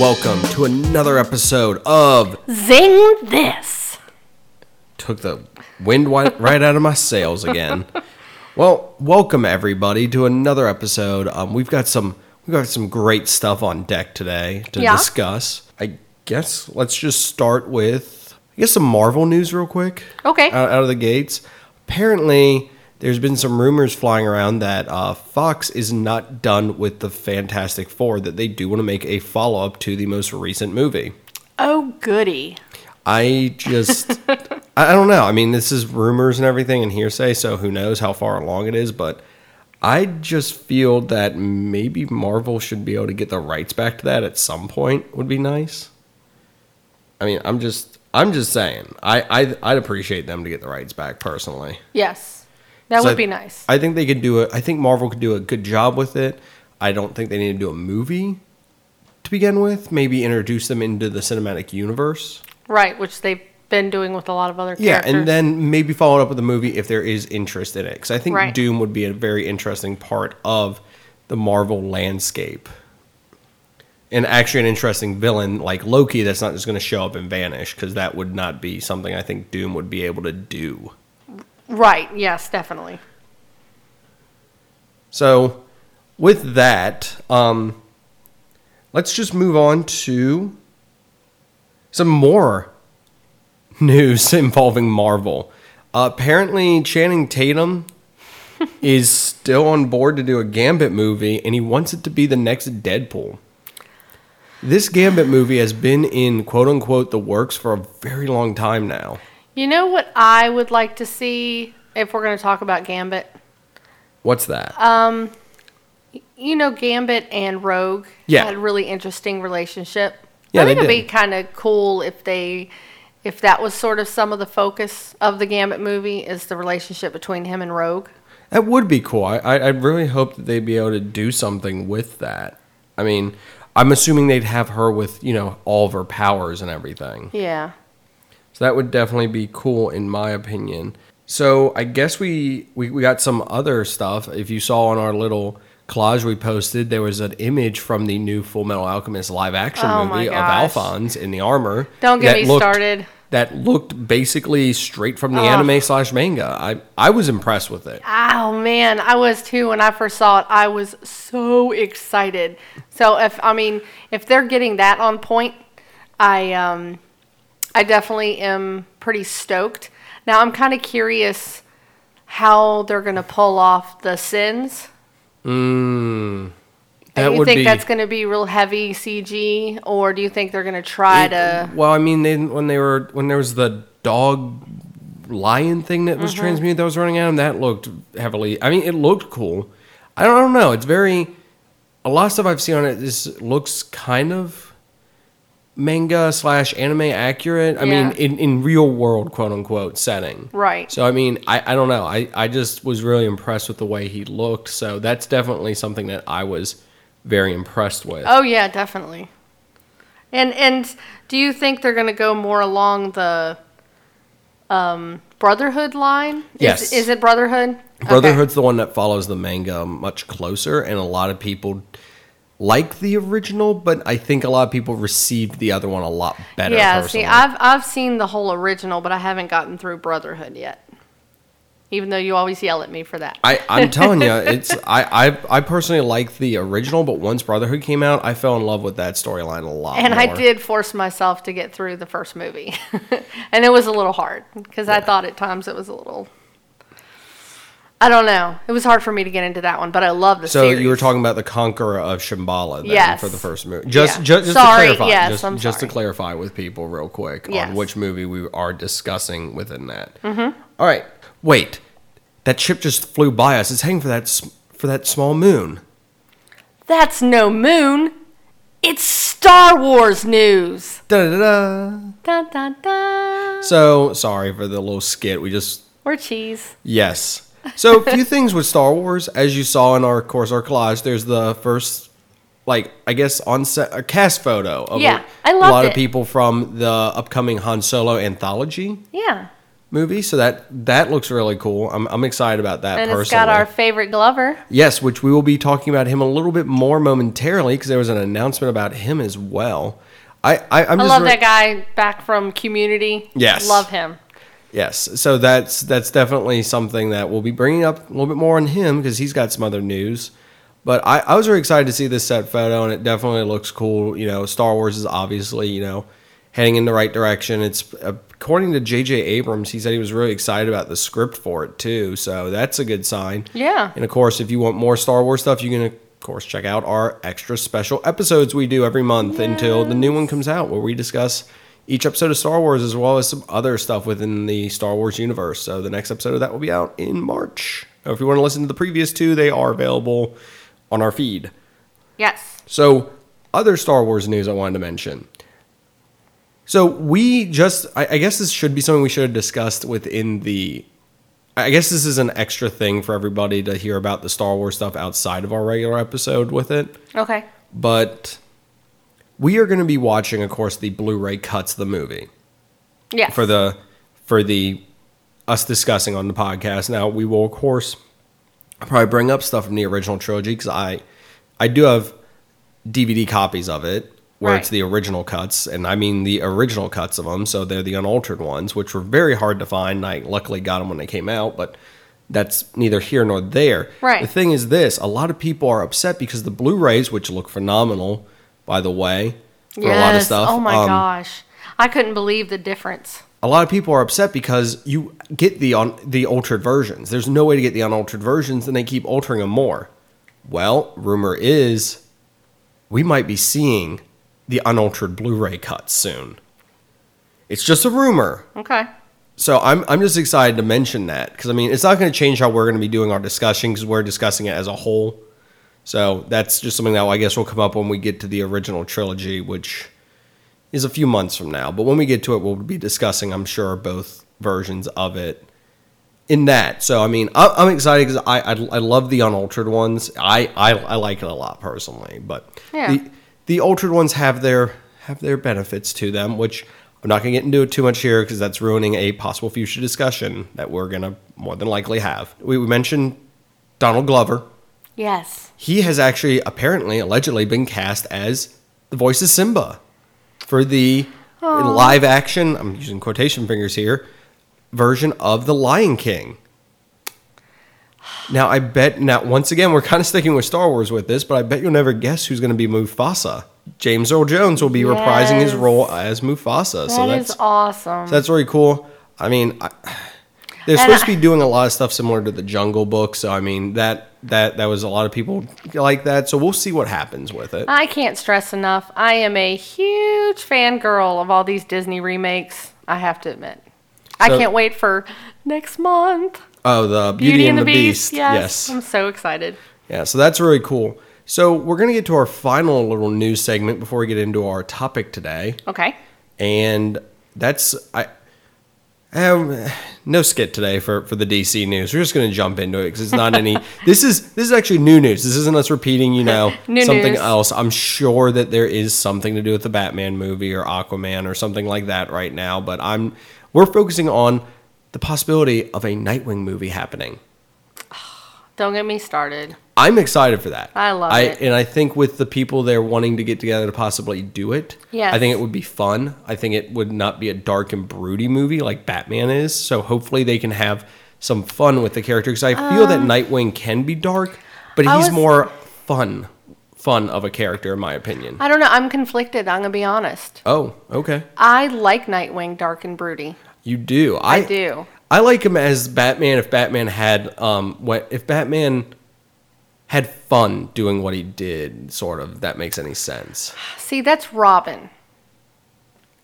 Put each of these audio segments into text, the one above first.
welcome to another episode of Zing this. Took the wind right out of my sails again. Well, welcome everybody to another episode. Um, we've got some we've got some great stuff on deck today to Yeah. discuss. I guess let's just start with I guess some Marvel news real quick. Okay. Out, out of the gates. Apparently, there's been some rumors flying around that uh, Fox is not done with the Fantastic Four. That they do want to make a follow up to the most recent movie. Oh, goody. I just, I, I don't know. I mean, this is rumors and everything and hearsay, so who knows how far along it is. But I just feel that maybe Marvel should be able to get the rights back to that at some point. Would be nice. I mean, I'm just, I'm just saying. I, I I'd appreciate them to get the rights back personally. Yes. That So would I- be nice. I think they could do it. I think Marvel could do a good job with it. I don't think they need to do a movie to begin with. Maybe introduce them into the cinematic universe. right, which they've been doing with a lot of other Yeah, and then maybe follow it up with a movie if there is interest in it. Because I think Right. Doom would be a very interesting part of the Marvel landscape. And actually, an interesting villain like Loki that's not just going to show up and vanish, because that would not be something I think Doom would be able to do. Right, yes, definitely. So, with that, um, let's just move on to some more news involving Marvel. Uh, apparently, Channing Tatum is still on board to do a Gambit movie, and he wants it to be the next Deadpool. This Gambit movie has been in quote unquote the works for a very long time now. You know what I would like to see if we're going to talk about Gambit? What's that? Um, You know, Gambit and Rogue Yeah. had a really interesting relationship. Yeah, I think it'd be kind of cool if they, if that was sort of some of the focus of the Gambit movie is the relationship between him and Rogue. That would be cool. I, I I really hope that they'd be able to do something with that. I mean, I'm assuming they'd have her with you know all of her powers and everything. Yeah. So that would definitely be cool in my opinion. So I guess we we, we got some other stuff. If you saw on our little collage we posted, there was an image from the new Fullmetal Alchemist live action Oh movie of. Alphonse in the armor. Don't get me looked- started. That looked basically straight from the Ugh. anime slash manga. I I was impressed with it. Oh man, I was too when I first saw it. I was so excited. So if I mean, if they're getting that on point, I um I definitely am pretty stoked. Now I'm kind of curious how they're going to pull off the sins. Mm, Do you think be that's going to be real heavy CG or do you think they're going to try to Well, I mean, they, when they were when there was the dog lion thing that Mm-hmm. was transmuted that was running at him, that looked heavily. I mean, it looked cool. I don't, I don't know. It's very a lot of stuff I've seen on it. This looks kind of manga slash anime accurate. I mean, in in real world quote unquote setting. Right. So I mean, I, I don't know. I, I just was really impressed with the way he looked. So that's definitely something that I was very impressed with. Oh yeah, definitely. And and do you think they're going to go more along the um, Brotherhood line? Yes. Is, it Brotherhood? Okay. Brotherhood's the one that follows the manga much closer, and a lot of people like the original, but I think a lot of people received the other one a lot better. Yeah. personally. See, I've I've seen the whole original, but I haven't gotten through Brotherhood yet. Even though you always yell at me for that. I, I'm telling you, it's I, I I personally like the original, but once Brotherhood came out, I fell in love with that storyline a lot. and I did force myself to get through the first movie, and it was a little hard because I thought at times it was a little. I don't know. It was hard for me to get into that one, but I love the So series. you were talking about the Conqueror of Shambhala then Yes. for the first movie. Just Yeah. just, just Sorry, to clarify, yes, just, I'm just to clarify with people real quick Yes. on which movie we are discussing within that. Mm-hmm. right, wait, that ship just flew by us. It's heading for that for that small moon. That's no moon. It's Star Wars news. Da da da. Dun, dun, dun. So sorry for the little skit. We just Or cheese. yes. So a few things with Star Wars, as you saw in our course our collage. There's the first, like I guess on set a cast photo of Yeah, a, I a loved lot of people from the upcoming Han Solo anthology. Yeah. movie, so that that looks really cool. I'm I'm excited about that And personally. it's got our favorite Glover. Yes, which we will be talking about him a little bit more momentarily because there was an announcement about him as well. I, I I'm I just love re- that guy back from Community. Yes. Love him. Yes, so that's that's definitely something that we'll be bringing up a little bit more on him because he's got some other news. But I, I was very excited to see this set photo, and it definitely looks cool. You know, Star Wars is obviously you know heading in the right direction. It's uh, according to J.J. Abrams, he said he was really excited about the script for it too. So that's a good sign. Yeah. And of course, if you want more Star Wars stuff, you can of course check out our extra special episodes we do every month until the new one comes out, where we discuss each episode of Star Wars as well as some other stuff within the Star Wars universe. So the next episode of that will be out in March. If you want to listen to the previous two, they are available on our feed. Yes. So, other Star Wars news I wanted to mention. So, we just, I, I guess this should be something we should have discussed within the. I guess this is an extra thing for everybody to hear about the Star Wars stuff outside of our regular episode with it. Okay. But we are going to be watching, of course, the Blu ray cuts of the movie Yes. for the for the us discussing on the podcast. Now we will of course probably bring up stuff from the original trilogy because I I do have DVD copies of it where it's the original cuts, and I mean the original cuts of them, so they're the unaltered ones, which were very hard to find. I luckily got them when they came out, but that's neither here nor there. Right. The thing is this: a lot of people are upset because the Blu-rays, which look phenomenal, by the way, for a lot of stuff. Oh my um, gosh. I couldn't believe the difference. a lot of people are upset because you get the on the altered versions. There's no way to get the unaltered versions, and they keep altering them more. Well, rumor is we might be seeing the unaltered Blu-ray cut soon. It's just a rumor, Okay. so I'm I'm just excited to mention that because I mean it's not going to change how we're going to be doing our discussion because we're discussing it as a whole. So that's just something that I guess will come up when we get to the original trilogy, which is a few months from now. But when we get to it, we'll be discussing, I'm sure, both versions of it in that. So I mean, I- I'm excited because I, I I love the unaltered ones. I I, I like it a lot personally, but Yeah. the the altered ones have their have their benefits to them, which I'm not going to get into it too much here because that's ruining a possible future discussion that we're going to more than likely have. We, we mentioned Donald Glover. Yes. He has actually apparently allegedly been cast as the voice of Simba for the live action. I'm using quotation fingers here version of the Lion King. Now I bet now once again we're kind of sticking with Star Wars with this, but I bet you'll never guess who's going to be Mufasa. James Earl Jones will be reprising his role as Mufasa. so That is that's awesome. so that's really cool. I mean, I, they're And supposed I- to be doing a lot of stuff similar to the Jungle Book. So I mean that that that was a lot of people like that. So we'll see what happens with it. I can't stress enough. I am a huge fangirl of all these Disney remakes. I have to admit. I can't wait for next month. Oh, the Beauty, and the, Beast. Yes. I'm so excited. Yeah, so that's really cool. So we're gonna get to our final little news segment before we get into our topic today, Okay. and that's I. Um, no skit today for, for the DC news. We're just going to jump into it because it's not any. this is this is actually new news. This isn't us repeating, you know, something news. else. I'm sure that there is something to do with the Batman movie or Aquaman or something like that right now. But I'm we're focusing on the possibility of a Nightwing movie happening. Don't get me started. I'm excited for that. I love I, it. And I think with the people there wanting to get together to possibly do it, Yes. I think it would be fun. I think it would not be a dark and broody movie like Batman is. So hopefully they can have some fun with the character because I feel that Nightwing can be dark, but Um, I he's was- more fun, fun of a character in my opinion. I don't know. I'm conflicted. I'm going to be honest. oh, okay. I like Nightwing dark and broody. You do. I, do. I like him as Batman if Batman had um what if Batman had fun doing what he did, sort of. That makes any sense. See, that's Robin.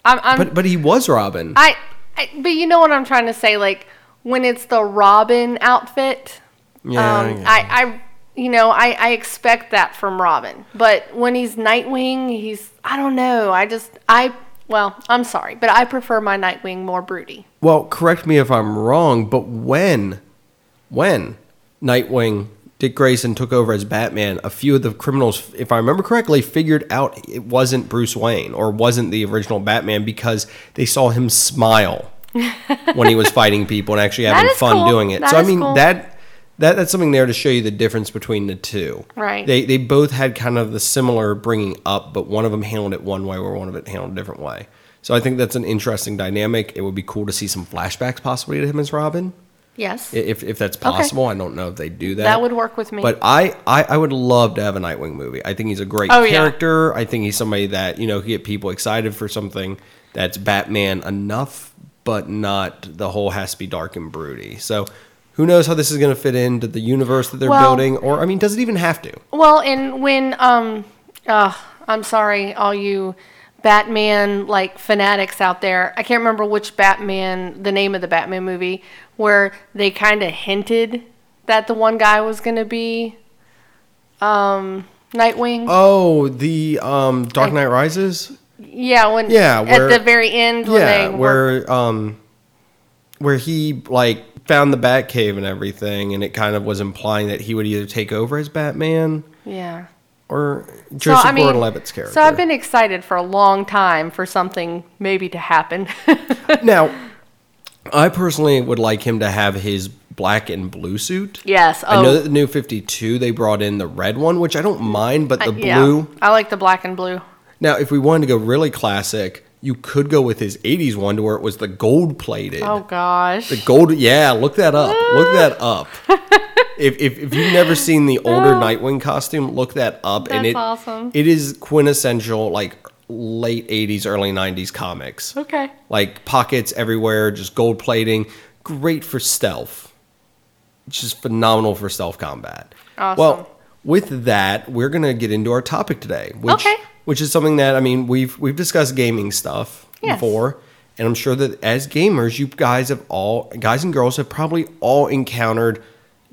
I'm, I'm But but he was Robin. I, I, but you know what I'm trying to say? Like when it's the Robin outfit, Yeah, um, yeah. I, I, you know, I, I expect that from Robin. But when he's Nightwing, he's, I don't know. I just, I, well, I'm sorry, but I prefer my Nightwing more broody. Well, correct me if I'm wrong, but when, when Nightwing, Dick Grayson took over as Batman, a few of the criminals, if I remember correctly, figured out it wasn't Bruce Wayne or wasn't the original Batman because they saw him smile when he was fighting people and actually having fun cool. doing it. That so I mean cool. that that that's something there to show you the difference between the two. Right. They they both had kind of the similar bringing up, but one of them handled it one way, where one of it handled a different way. So I think that's an interesting dynamic. It would be cool to see some flashbacks possibly to him as Robin, Yes. if if that's possible. I don't know if they do that. that would work with me. But I, I, I would love to have a Nightwing movie. I think he's a great Oh, yeah. character. I think he's somebody that you know get people excited for something that's Batman enough, but not the whole has to be dark and broody. So who knows how this is going to fit into the universe that they're Well- building, or I mean, does it even have to? Well, and when um, uh, I'm sorry, all you Batman like fanatics out there. I can't remember which Batman, the name of the Batman movie, where they kind of hinted that the one guy was going to be um, Nightwing. Oh, the um, Dark Knight Rises. yeah, when yeah, where- at the very end when Yeah, they were where um, where he like found the Batcave and everything, and it kind of was implying that he would either take over as Batman yeah. or Joseph Gordon-Levitt's character. So I've been excited for a long time for something maybe to happen. now, I personally would like him to have his black and blue suit. yes. Oh, I know oh. that the new 52 they brought in the red one, which I don't mind, but the yeah. blue. I like the black and blue. Now, if we wanted to go really classic, you could go with his 80s one to where it was the gold plated. Oh gosh. The gold, yeah, look that up. Look that up. if, if, if you've never seen the older Nightwing costume, look that up. and That's it, awesome. It is quintessential, like late 80s, early 90s comics. okay. Like pockets everywhere, just gold plating. Great for stealth. Just phenomenal for stealth combat. Awesome. Well, with that, we're gonna get into our topic today, which Okay. which is something that I mean we've we've discussed gaming stuff Yes. before, and I'm sure that as gamers, you guys have all guys and girls have probably all encountered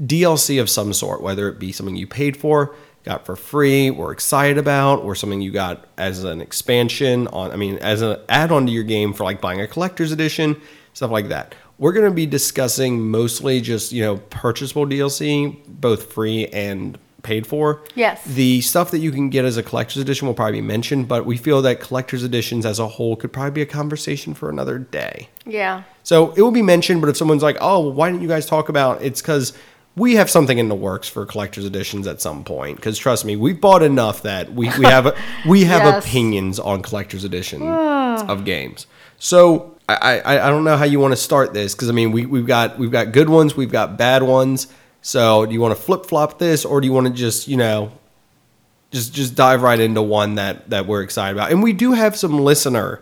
DLC of some sort, whether it be something you paid for, got for free, or excited about, or something you got as an expansion on. I mean, as an add-on to your game for like buying a collector's edition, stuff like that. We're going to be discussing mostly just you know purchasable DLC, both free and paid for. Yes. The stuff that you can get as a collector's edition will probably be mentioned, but we feel that collector's editions as a whole could probably be a conversation for another day. Yeah. So it will be mentioned, but if someone's like, "Oh, well, why didn't you guys talk about?" It's because we have something in the works for collector's editions at some point. Because trust me, we've bought enough that we, we have we have Yes. opinions on collector's editions ah. of games. So I, I I don't know how you want to start this because I mean we we've got we've got good ones, we've got bad ones. So do you want to flip flop this, or do you want to just you know just just dive right into one that that we're excited about? And we do have some listener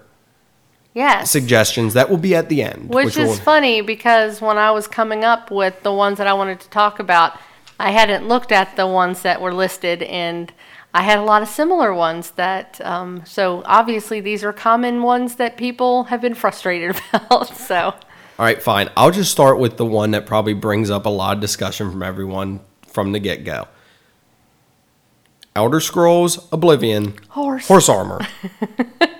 Yes. suggestions that will be at the end, Which is will- funny because when I was coming up with the ones that I wanted to talk about, I hadn't looked at the ones that were listed, and I had a lot of similar ones that. Um, so obviously, these are common ones that people have been frustrated about. So All right, fine. I'll just start with the one that probably brings up a lot of discussion from everyone from the get go. Elder Scrolls Oblivion horse. Horse Armor.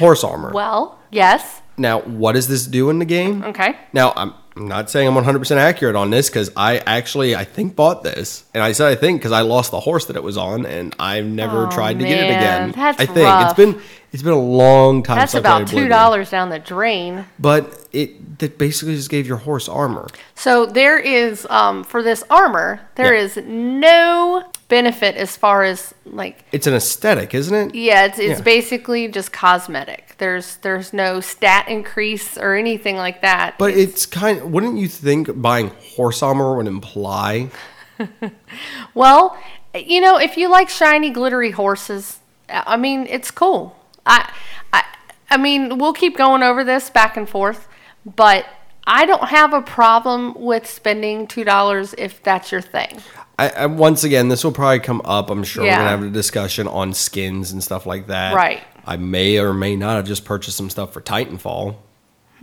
horse Armor. Well, yes. Now, what does this do in the game? Okay. Now, I'm I'm not saying I'm 100% accurate on this because I actually, I think, bought this. And I said I think because I lost the horse that it was on and I've never Oh, tried to get it again. that's I think rough. it's been it's been a long time That's since I played about two dollars down the drain. But it that basically just gave your horse armor. So there is um, for this armor, there Yeah. is no benefit as far as like It's an aesthetic, isn't it? Yeah, it's it's Yeah. basically just cosmetic. There's there's no stat increase or anything like that. But it's kind. wouldn't you think buying horse armor would imply? well, you know, if you like shiny, glittery horses, I mean, it's cool. I I I mean, we'll keep going over this back and forth, but I don't have a problem with spending two dollars if that's your thing. I, I once again, this will probably come up. I'm sure we're gonna have a discussion on skins and stuff like that. Right. I may or may not have just purchased some stuff for Titanfall.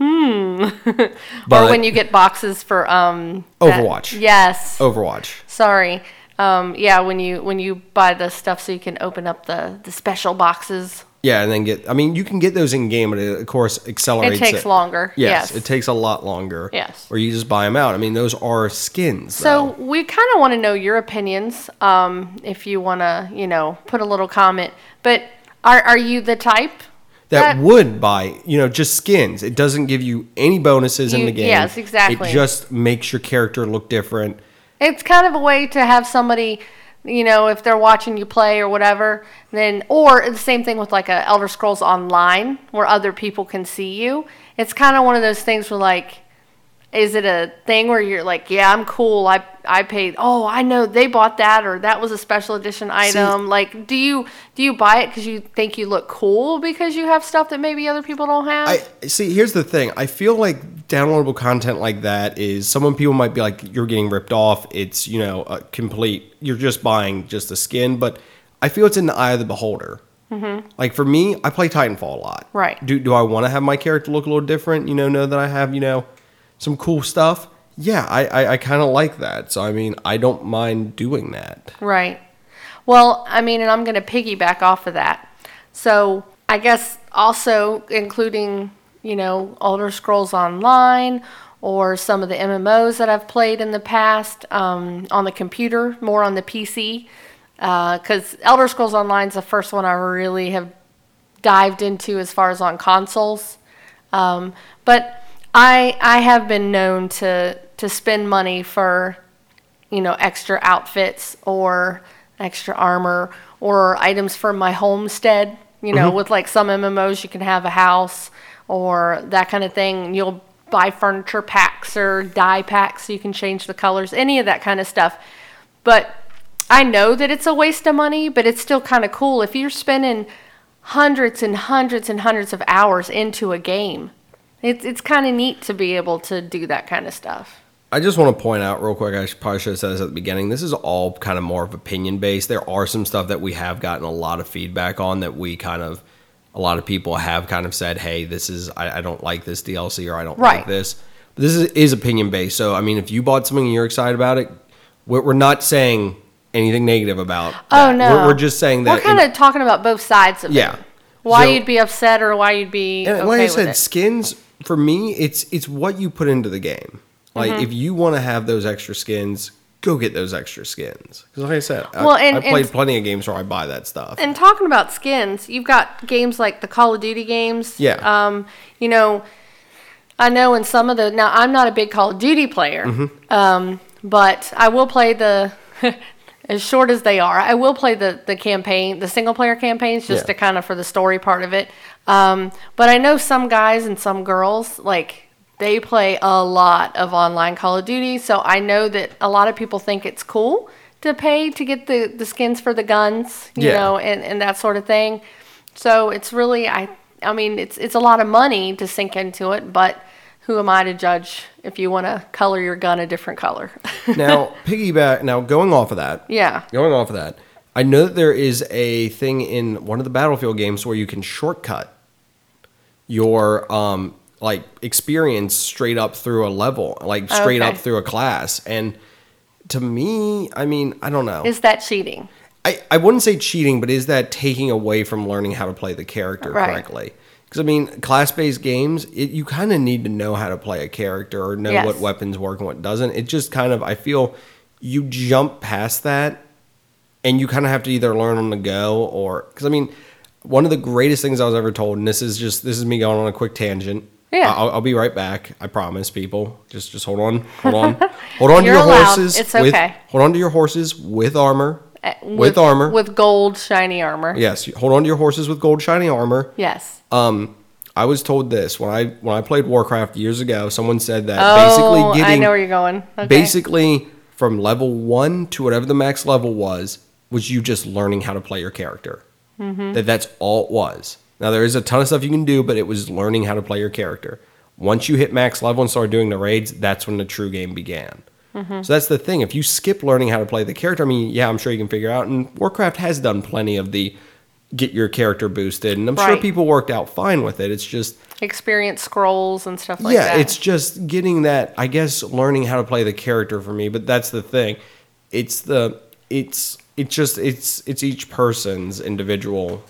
or But when you get boxes for um that- Overwatch. yes. Overwatch. Sorry. Um, yeah, when you when you buy the stuff so you can open up the the special boxes. Yeah, and then get. I mean, you can get those in game, but it, of course accelerates. It takes longer. Yes, Yes. it takes a lot longer. Yes. Or you just buy them out. I mean, those are skins. So though. we kind of want to know your opinions. Um, if you want to, you know, put a little comment. But are are you the type that, That- would buy, you know, just skins. It doesn't give you any bonuses in the game. yes, exactly. It just makes your character look different. It's kind of a way to have somebody, you know, if they're watching you play or whatever, then or the same thing with like a Elder Scrolls Online where other people can see you. It's kind of one of those things where like is it a thing where you're like, yeah, I'm cool. I I paid. Oh, I know they bought that or that was a special edition item. like, do you do you buy it because you think you look cool because you have stuff that maybe other people don't have? I see. Here's the thing. I feel like downloadable content like that is some people might be like, "You're getting ripped off." It's you know a complete. You're just buying just a skin, but I feel it's in the eye of the beholder. Mm-hmm. Like for me, I play Titanfall a lot. Right. Do do I want to have my character look a little different? You know, know that I have you know some cool stuff. Yeah, I I, I kind of like that. So I mean, I don't mind doing that. Right. Well, I mean, and I'm going to piggyback off of that. So I guess also including, you know, Elder Scrolls Online or some of the MMOs that I've played in the past um, on the computer, more on the PC. Because Elder Scrolls Online is the first one I really have dived into as far as on consoles. Um, but I I have been known to to spend money for you know extra outfits or extra armor or items for my homestead. You know, mm-hmm. with like some MMOs, you can have a house or that kind of thing. You'll buy furniture packs or dye packs so you can change the colors, any of that kind of stuff. But I know that it's a waste of money, but it's still kind of cool if you're spending hundreds and hundreds and hundreds of hours into a game. It's it's kind of neat to be able to do that kind of stuff. I just want to point out real quick. I should- probably should have said this at the beginning. This is all kind of more of opinion based. There are some stuff that we have gotten a lot of feedback on that we kind of, a lot of people have kind of said, "Hey, this is I, I don't like this DLC or I don't Right. like this." But this is, is opinion based. So I mean, if you bought something and you're excited about it, we're, we're not saying anything negative about. Oh that. no, we're, we're just saying that. we're kind of talking about both sides of Yeah. it. Yeah, why So- you'd be upset or why you'd be And okay like I said, skins for me, it's it's what you put into the game. Like Mm-hmm. if you want to have those extra skins, go get those extra skins. Because like I said, Well, I, and- I played and- plenty of games where I buy that stuff. And talking about skins, you've got games like the Call of Duty games. Yeah. Um, you know, I know in some of the now I'm not a big Call of Duty player, Mm-hmm. um, but I will play the as short as they are. I will play the the campaign, the single player campaigns, just Yeah. to kind of for the story part of it. Um, but I know some guys and some girls like they play a lot of online Call of Duty, so I know that a lot of people think it's cool to pay to get the, the skins for the guns, you Yeah. know, and, and that sort of thing. So it's really I I mean it's it's a lot of money to sink into it, but who am I to judge if you want to color your gun a different color? now piggyback. Now going off of that, yeah. going off of that, I know that there is a thing in one of the Battlefield games where you can shortcut your um like experience straight up through a level, like straight Okay. up through a class, and to me, I mean, I don't know. Is that cheating? I, I wouldn't say cheating, but is that taking away from learning how to play the character Right. correctly? Because I mean, class-based games, it, you kind of need to know how to play a character or know Yes. what weapons work and what doesn't. It just kind of, I feel, you jump past that, and you kind of have to either learn on the go or because I mean, one of the greatest things I was ever told, and this is just this is me going on a quick tangent. Yeah. I'll, I'll be right back. I promise, people. Just just hold on, hold on, hold on to You're your allowed. horses. It's with- okay. hold on to your horses with armor. Uh, With armor. With gold shiny armor. Yes, hold on to your horses with gold shiny armor. Yes. Um, I was told this when I when I played Warcraft years ago. Someone said that Oh, basically getting I know where you're going. Okay. basically from level one to whatever the max level was was you just learning how to play your character. Mm-hmm. That that's all it was. Now there is a ton of stuff you can do, but it was learning how to play your character. Once you hit max level and started doing the raids, that's when the true game began. Mm-hmm. So that's the thing. If you skip learning how to play the character, I mean, yeah, I'm sure you can figure out. And Warcraft has done plenty of the get your character boosted, and I'm sure people worked out fine with it. It's just Experience scrolls and stuff like yeah, that. Yeah, it's just getting that. I guess learning how to play the character for me, but that's the thing. It's the it's it's just it's it's each person's individual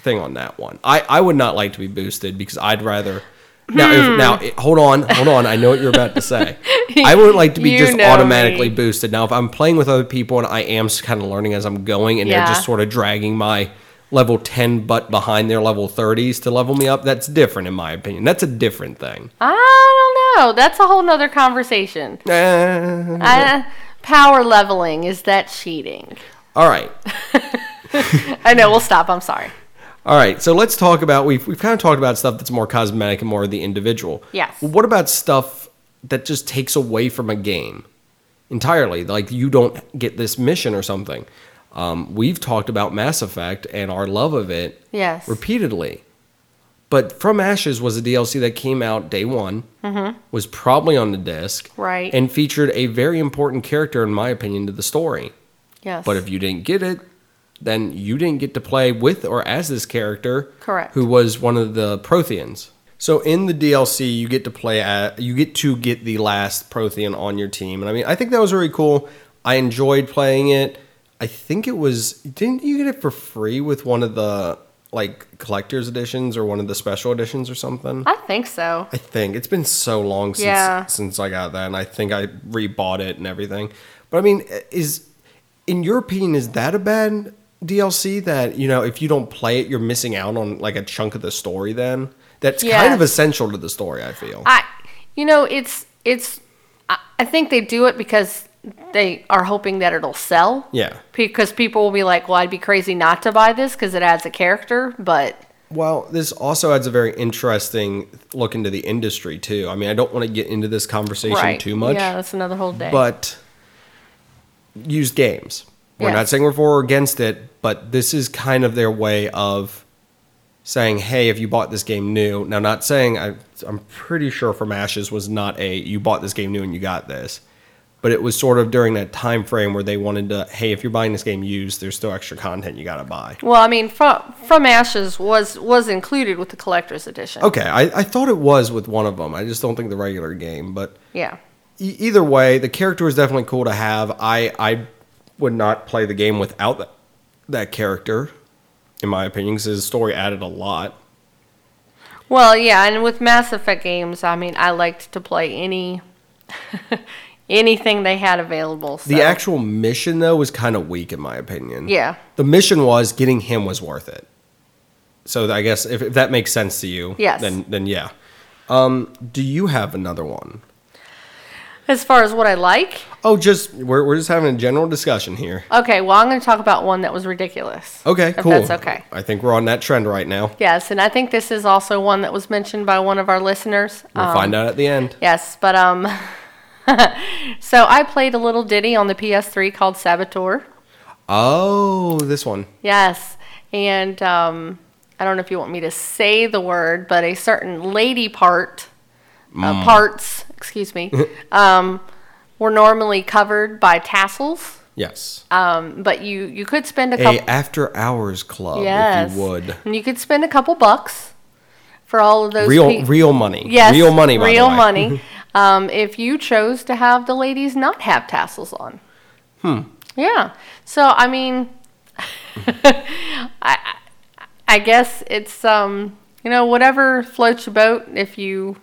thing on that one. I I would not like to be boosted because I'd rather. Now, Hmm. if, now, it- hold on, hold on. I know what you're about to say. I wouldn't like to be You just know automatically me. boosted. Now, if I'm playing with other people and I am kind of learning as I'm going, and they're just sort of dragging my level 10 butt behind their level 30s to level me up, that's different in my opinion. That's a different thing. I don't know. That's a whole nother conversation. Eh. I, power leveling is that cheating? All right. I know. We'll stop. I'm sorry. All right, so let's talk about we've we've kind of talked about stuff that's more cosmetic and more the individual. Yes. Well, what about stuff that just takes away from a game entirely? Like you don't get this mission or something. Um, we've talked about Mass Effect and our love of it Yes. repeatedly. But From Ashes was a DLC that came out day one, mm-hmm. was probably on the disc. Right. and featured a very important character, in my opinion, to the story. Yes. But if you didn't get it, then you didn't get to play with or as this character. Correct. Who was one of the Protheans. So in the DLC, you get to play at, you get to get the last Prothean on your team, and I mean, I think that was really cool. I enjoyed playing it. I think it was didn't you get it for free with one of the like collector's editions or one of the special editions or something? I think so. I think it's been so long since Yeah. since I got that, and I think I rebought it and everything. But I mean, is in your opinion, is that a bad DLC? That you know, if you don't play it, you're missing out on like a chunk of the story. Then that's kind of essential to the story. I feel. I, you know, it's it's. I, I think they do it because they are hoping that it'll sell. yeah. Because people will be like, "Well, I'd be crazy not to buy this because it adds a character." But Well, this also adds a very interesting look into the industry too. I mean, I don't want to get into this conversation right, too much. Yeah, that's another whole day. but used games. We're Yes. not saying we're for or against it, but this is kind of their way of saying, "Hey, if you bought this game new." Now, not saying I, I'm pretty sure from Ashes was not a you bought this game new and you got this, but it was sort of during that time frame where they wanted to, "Hey, if you're buying this game used, there's still extra content you got to buy." well, I mean, from from Ashes was was included with the collector's edition. Okay, I, I thought it was with one of them. I just don't think the regular game, but Yeah. E- either way, the character is definitely cool to have. I I would not play the game without that, that character, in my opinion, because his story added a lot. Well, yeah, and with Mass Effect games, I mean, I liked to play any anything they had available. So. The actual mission though was kind of weak, in my opinion. Yeah. The mission was getting him was worth it. So I guess if, if that makes sense to you, Yes. then then yeah. Um, do you have another one? As far as what I like, Oh, just we're we're just having a general discussion here. okay. Well, I'm going to talk about one that was ridiculous. Okay, cool. That's okay. I think we're on that trend right now. Yes, and I think this is also one that was mentioned by one of our listeners. We'll Um, find out at the end. Yes, but um, so I played a little ditty on the PS3 called Saboteur. Oh, this one. Yes, and um, I don't know if you want me to say the word, but a certain lady part. Uh, parts, excuse me, um, were normally covered by tassels. Yes. Um, but you you could spend a A couple. after hours club, yes, if you would. and you could spend a couple bucks for all of those. Real pe- real money. Yes, Real money, real money. Um, if you chose to have the ladies not have tassels on. Hmm. Yeah. So I mean, I I- I guess it's um you know whatever floats your boat. If you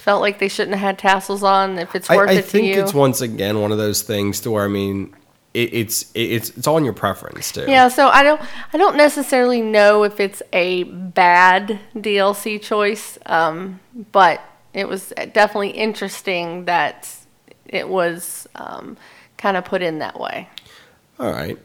felt like they shouldn't have had tassels on, if it's worth I it think to you. I think it's once again one of those things to where I mean it, it's it, it's it's on your preference too. Yeah, so I don't I don't necessarily know if it's a bad DLC choice, um, but it was definitely interesting that it was um, kind of put in that way. All right.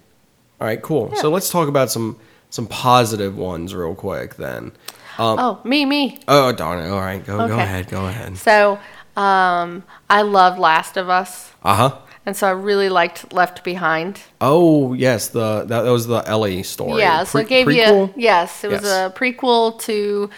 All right, cool. So let's talk about some some positive ones real quick then. Um, oh, me, me. oh darn it. All right, go go ahead. Go ahead. So um, I love Last of Us, Uh-huh. and so I really liked Left Behind. Oh, yes, the that, that was the Ellie story. Yeah, so Pre- it gave prequel? you yes, it was Yes. a prequel to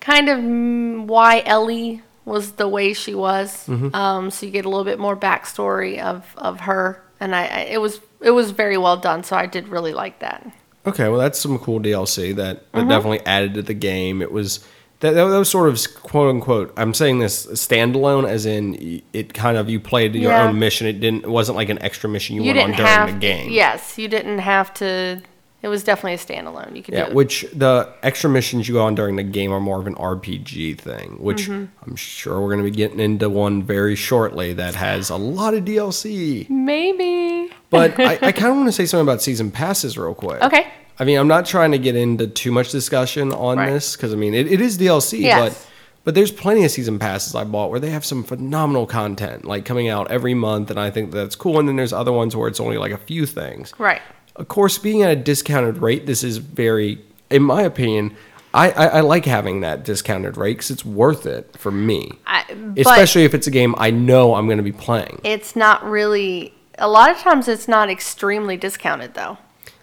kind of why Ellie was the way she was. Mm-hmm. Um, so you get a little bit more backstory of of her, and I, I it was it was very well done. So I did really like that. Okay, well, that's some cool DLC that, that Mm-hmm. definitely added to the game. It was that, that was sort of quote unquote. I'm saying this standalone, as in it kind of you played your Yeah. own mission. It didn't. It wasn't like an extra mission you, You went on during have the game. yes, you didn't have to. It was definitely a standalone. You could Yeah, do it. which the extra missions you go on during the game are more of an RPG thing, which Mm-hmm. I'm sure we're going to be getting into one very shortly that has a lot of DLC. maybe. But I, I kind of want to say something about season passes real quick. Okay. I mean, I'm not trying to get into too much discussion on Right. this because I mean, it, it is DLC, Yes. but but there's plenty of season passes I bought where they have some phenomenal content like coming out every month, and I think that's cool. And then there's other ones where it's only like a few things. Right. Of course, being at a discounted rate, this is very, in my opinion, I, I, I like having that discounted rate because it's worth it for me, I, especially if it's a game I know I'm going to be playing. it's not really. A lot of times, it's not extremely discounted though.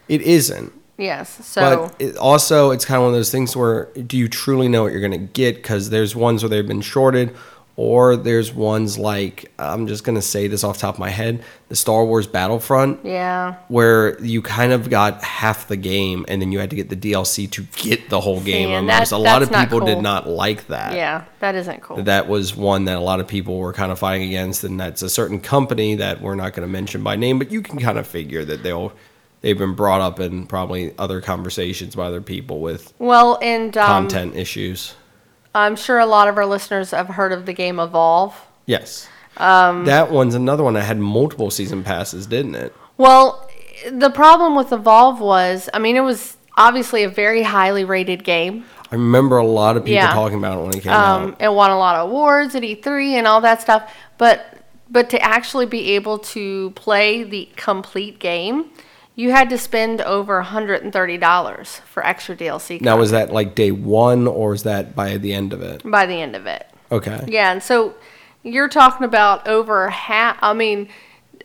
It isn't. Yes. So But it also, it's kind of one of those things where do you truly know what you're going to get? Because there's ones where they've been shorted, or there's ones like, I'm just going to say this off the top of my head the Star Wars Battlefront, yeah. where you kind of got half the game and then you had to get the DLC to get the whole game. and almost. that- a lot of people did not like that. Yeah. That isn't cool. That was one that a lot of people were kind of fighting against, and that's a certain company that we're not going to mention by name, but you can kind of figure that they'll they've been brought up in probably other conversations by other people with well, and um, content issues. I'm sure a lot of our listeners have heard of the game Evolve. Yes, Um, that one's another one that had multiple season passes, didn't it? Well, the problem with Evolve was, I mean, it was obviously a very highly rated game. I remember a lot of people Yeah. talking about it when it came Um, out. it won a lot of awards at E3 and all that stuff. But but to actually be able to play the complete game, you had to spend over $130 for extra DLC. Now, was that like day one, or is that by the end of it? by the end of it? Okay. Yeah, and so you're talking about over half, I mean,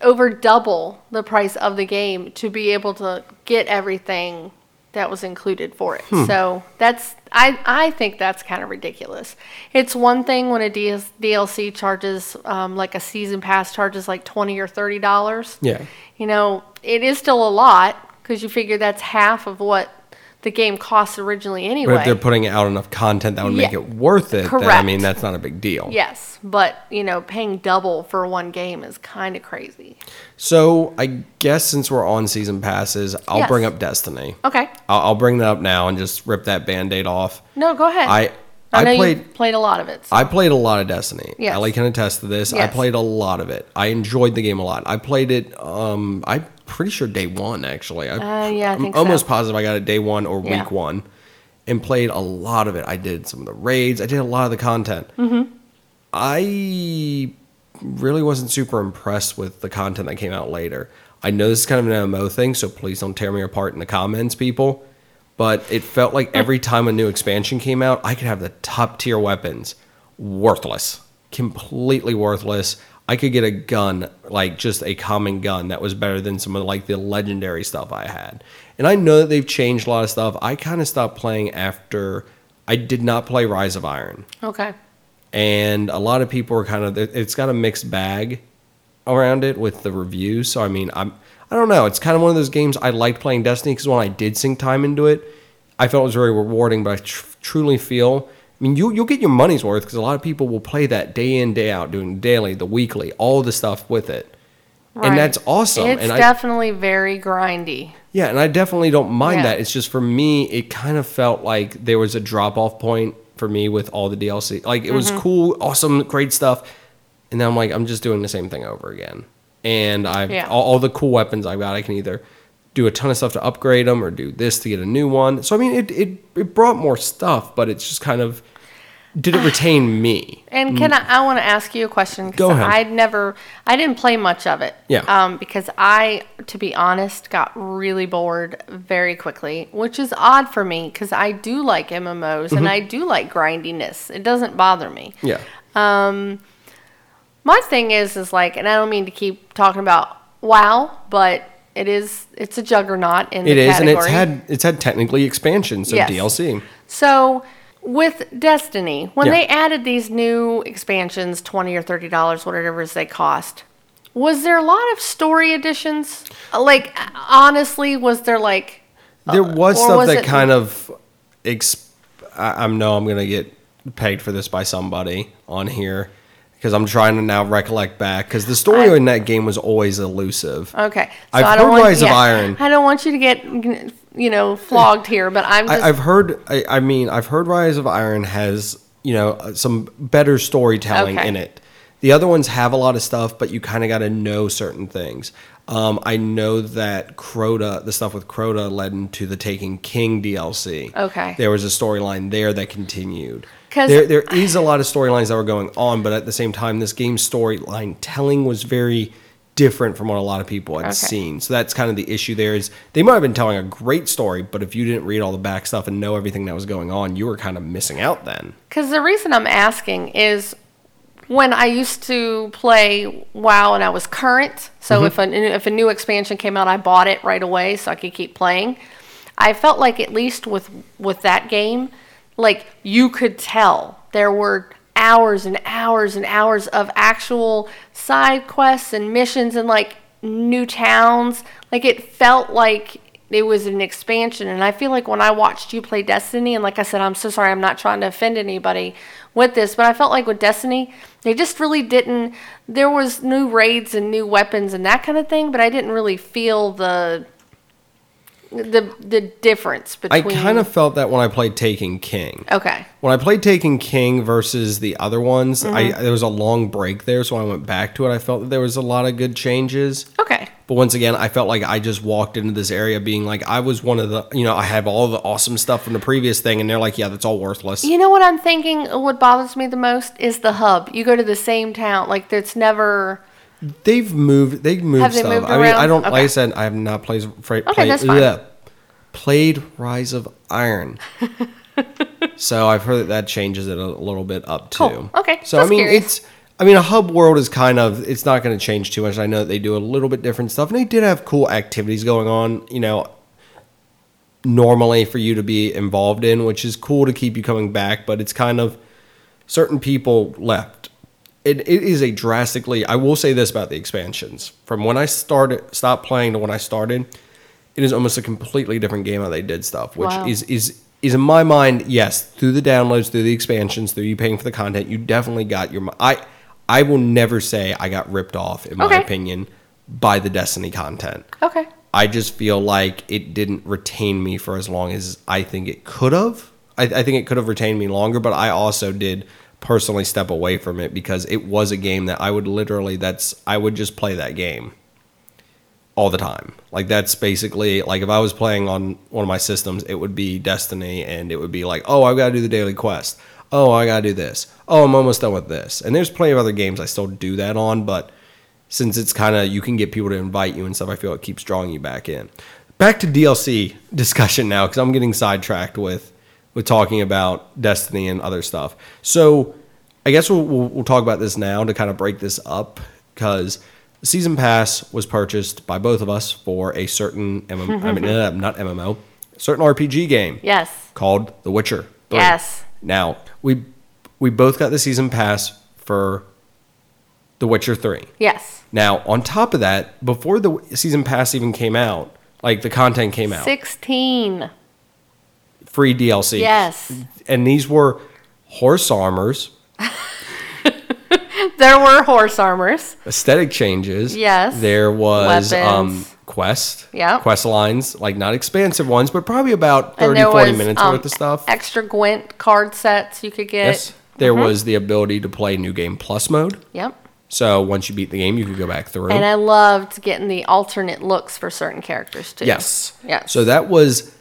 over double the price of the game to be able to get everything that was included for it. So that's, I, I think that's kind of ridiculous. It's one thing when a DS, DLC charges, um, like a season pass charges like 20 or $30. Yeah. You know, it is still a lot because you figure that's half of what the game costs originally anyway. But if they're putting out enough content that would make it worth it, then I mean that's not a big deal. Yes, but you know, paying double for one game is kind of crazy. So I guess since we're on season passes, I'll Yes. bring up Destiny. Okay, I'll, I'll bring that up now and just rip that band-aid off. no, go ahead. I I know I you played played a lot of it. so- I played a lot of Destiny. Yes. Ellie can attest to this. I played a lot of it. I enjoyed the game a lot. I played it. Um, I'm pretty sure day one actually. I, Uh, yeah, I so. almost positive I got it day one or Yeah. week one, and played a lot of it. I did some of the raids. I did a lot of the content. Mm-hmm. I really wasn't super impressed with the content that came out later. I know this is kind of an MMO thing, so please don't tear me apart in the comments, people. But it felt like every time a new expansion came out, I could have the top tier weapons. Worthless. Completely worthless. I could get a gun, like just a common gun, that was better than some of like the legendary stuff I had. And I know that they've changed a lot of stuff. I kind of stopped playing after I did not play Rise of Iron okay, and a lot of people are kind of it's got a mixed bag around it with the reviews so i mean i'm i don't know it's kind of one of those games i liked playing destiny because when i did sink time into it i felt it was very rewarding but i tr- truly feel i mean you, you'll get your money's worth because a lot of people will play that day in day out doing daily the weekly all the stuff with it Right. and that's awesome it's and i definitely very grindy. yeah, and I definitely don't mind Yeah. that. It's just for me, it kind of felt like there was a drop off point for me with all the DLC. Like it Mm-hmm. was cool, awesome, great stuff, and then I'm like, I'm just doing the same thing over again. And I, Yeah. all, all the cool weapons I've got, I can either do a ton of stuff to upgrade them or do this to get a new one. So I mean, it it, it brought more stuff, but it's just kind of did it retain me? And can I? I want to ask you a question? Go ahead. I'd never, I didn't play much of it. Yeah. Um, because I, to be honest, got really bored very quickly, which is odd for me because I do like MMOs Mm-hmm. and I do like grindiness. It doesn't bother me. Yeah, My thing is, is like, and I don't mean to keep talking about WoW, but it is, it's a juggernaut in it the is, and it's had it's had technically expansions, so Yes. DLC. So with Destiny, when Yeah. they added these new expansions, twenty or thirty dollars, whatever it is they cost, was there a lot of story additions? Like honestly, was there like There uh, was or stuff was that kind of. Exp- I, I know I'm gonna get pegged for this by somebody on here because I'm trying to now recollect back because the story I- in that game was always elusive. okay? I've I don't heard want, Rise of Iron. I don't want you to get you know flogged here, but I'm just I, I've heard. I, I mean, I've heard Rise of Iron has you know uh, some better storytelling Okay. in it The other ones have a lot of stuff, but you kind of got to know certain things. Um, I know that Crota, the stuff with Crota, led into the Taken King DLC. Okay. There was a storyline there that continued. 'Cause- There, there is a lot of storylines that were going on, but at the same time, this game's storyline telling was very different from what a lot of people had Okay. seen. So that's kind of the issue. There is they might have been telling a great story, but if you didn't read all the back stuff and know everything that was going on, you were kind of missing out then. Because the reason I'm asking is when I used to play WoW and I was current, so mm-hmm. if, a, if a new expansion came out, I bought it right away so I could keep playing. I felt like at least with with that game, like you could tell there were hours and hours and hours of actual side quests and missions and like new towns. Like it felt like it was an expansion and i feel like when i watched you play destiny and like i said i'm so sorry i'm not trying to offend anybody with this but i felt like with destiny they just really didn't there was new raids and new weapons and that kind of thing but i didn't really feel the the the difference between. I kind of felt that when I played Taken King. okay When I played Taken King versus the other ones, I Mm-hmm. there was a long break there, so I went back to it, I felt that there was a lot of good changes. okay But once again, I felt like I just walked into this area being like I was one of the, you know, I have all the awesome stuff from the previous thing, and they're like, yeah, that's all worthless. you know what i'm thinking what bothers me the most is the hub you go to the same town like it's never They've moved. They've moved Have they stuff. moved I mean, I don't. Like I said, I have not played. Fra- Okay, played, that's fine. bleh, played Rise of Iron. so I've heard that that changes it a little bit up too. Cool. Okay, So I mean, curious. it's. I mean, a hub world is kind of. It's not going to change too much. I know that they do a little bit different stuff, and they did have cool activities going on. You know, normally for you to be involved in, which is cool to keep you coming back. But it's kind of certain people left. It, it is a drastically. I will say this about the expansions. From when I started, stopped playing to when I started, it is almost a completely different game how they did stuff. Which Wow. is is is in my mind, yes, through the downloads, through the expansions, through you paying for the content, you definitely got your. I I will never say I got ripped off in my opinion by the Destiny content. okay I just feel like it didn't retain me for as long as I think it could have. I, I think it could have retained me longer, but I also did personally step away from it because it was a game that I would literally that's I would just play that game all the time. Like that's basically like if I was playing on one of my systems, it would be Destiny and it would be like, "Oh, I've got to do the daily quest. Oh, I got to do this. Oh, I'm almost done with this." And there's plenty of other games I still do that on, but since it's kind of you can get people to invite you and stuff, I feel it keeps drawing you back in. Back to DLC discussion now because I'm getting sidetracked with with talking about Destiny and other stuff. So I guess we'll, we'll, we'll talk about this now to kind of break this up because season pass was purchased by both of us for a certain MM, I mean uh, not MMO, certain RPG game yes called The Witcher. 3. Yes. Now we we both got the season pass for The Witcher Three. yes Now on top of that, before the season pass even came out, like the content came out, 16 free DLC. yes and these were horse armors, there were horse armors aesthetic changes. Yes. There was um, quest. Yeah. Quest lines, like not expansive ones, but probably about 30, 40 was minutes um, worth of stuff. extra gwent card sets you could get yes. There Mm-hmm. was the ability to play New Game Plus mode. yep So once you beat the game, you could go back through. and i loved getting the alternate looks for certain characters too yes. yes So that was,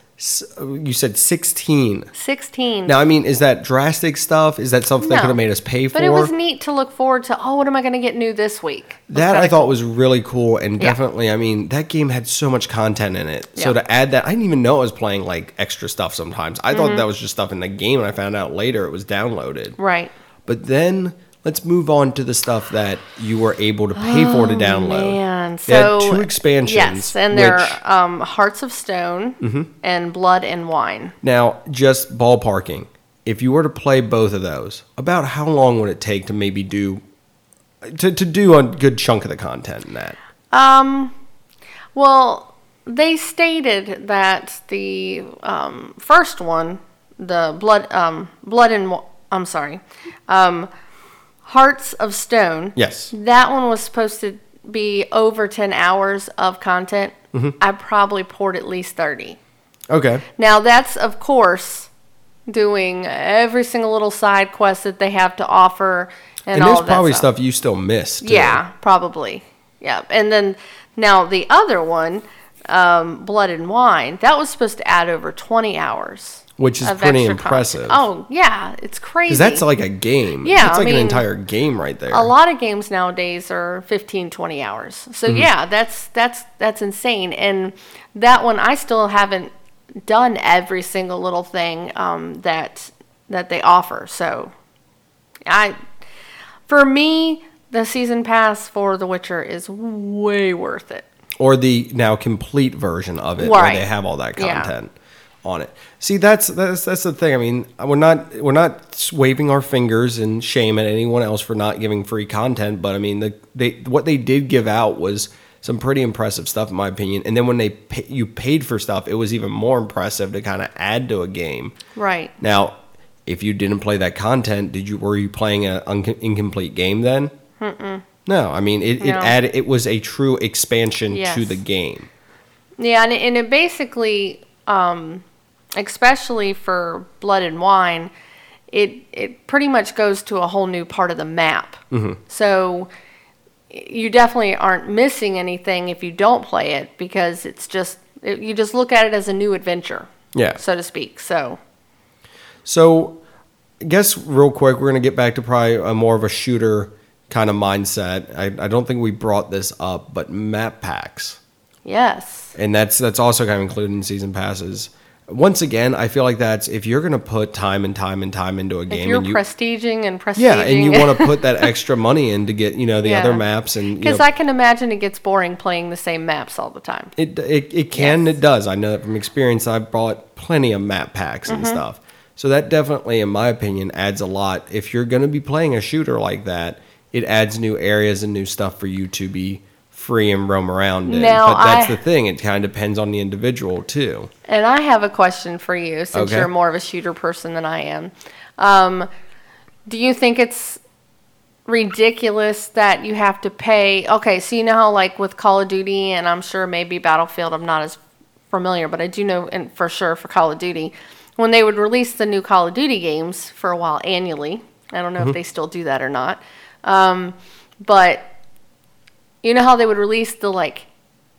you said 16. 16 Now, I mean, is that drastic stuff? Is that something No. could have made us pay for? but it was neat to look forward to oh what am i going to get new this week That I thought cool. was really cool, and Yeah. definitely, I mean, that game had so much content in it. So to add that, I didn't even know I was playing like extra stuff. Sometimes I Mm-hmm. thought that was just stuff in the game, and I found out later it was downloaded. right But then let's move on to the stuff that you were able to pay for to download. Oh, Man, so two expansions. Yes, and they're which- Mm-hmm. um, Hearts of Stone and Blood and Wine. now just ballparking. If you were to play both of those, about how long would it take to maybe do to, to do a good chunk of the content in that? Um, well, they stated that the um, first one, the Blood, um, Blood and I'm sorry, um, Hearts of Stone. Yes. That one was supposed to be over 10 hours of content. Mm-hmm. I probably poured at least 30. Okay. Now that's of course doing every single little side quest that they have to offer and, And, all there's probably stuff you still missed. too. Yeah, probably. Yeah, and then now the other one, um, Blood and Wine, that was supposed to add over 20 hours. Which is pretty impressive. content. Oh yeah, it's crazy. Because that's like a game. Yeah, That's I like an entire game right there. a lot of games nowadays are 15 20 hours so Mm-hmm. yeah that's that's that's insane and that one i still haven't done every single little thing um, that that they offer so i for me the season pass for the witcher is way worth it or the now complete version of it where they have all that Yeah. On it. See, that's that's that's the thing. I mean, we're not we're not waving our fingers and shame at anyone else for not giving free content, but I mean, the they what they did give out was some pretty impressive stuff in my opinion. And then when they pay, you paid for stuff, it was even more impressive to kind of add to a game. right Now, if you didn't play that content, did you were you playing an un- incomplete game then? No, I mean it, it added it was a true expansion to the game. Yeah, and it, and it basically, um, especially for Blood and Wine, it it pretty much goes to a whole new part of the map. Mm-hmm. So you definitely aren't missing anything if you don't play it because it's just it, you just look at it as a new adventure, Yeah. so to speak. So So, I guess real quick, we're gonna get back to probably a more of a shooter kind of mindset. I, I don't think we brought this up, but map packs, yes, and that's that's also kind of included in season passes. Once again, I feel like that's if you're gonna put time and time and time into a game, if you're and you prestiging and prestiging, yeah, and you want to put that extra money in to get you know the Yeah. other maps and because I can imagine it gets boring playing the same maps all the time. It it, it can Yes. it does. I know that from experience. I've bought plenty of map packs Mm-hmm. and stuff. So that definitely, in my opinion, adds a lot. If you're going to be playing a shooter like that, it adds new areas and new stuff for you to be free and roam around in. Now, but that's I- the thing; it kind of depends on the individual too. And I have a question for you since Okay. you're more of a shooter person than I am. Um, do you think it's ridiculous that you have to pay? Okay, so you know how, like, with Call of Duty, and I'm sure maybe Battlefield, I'm not as familiar, but I do know and for sure for Call of Duty, when they would release the new Call of Duty games for a while annually, I don't know Mm-hmm. if they still do that or not, um, but you know how they would release the, like,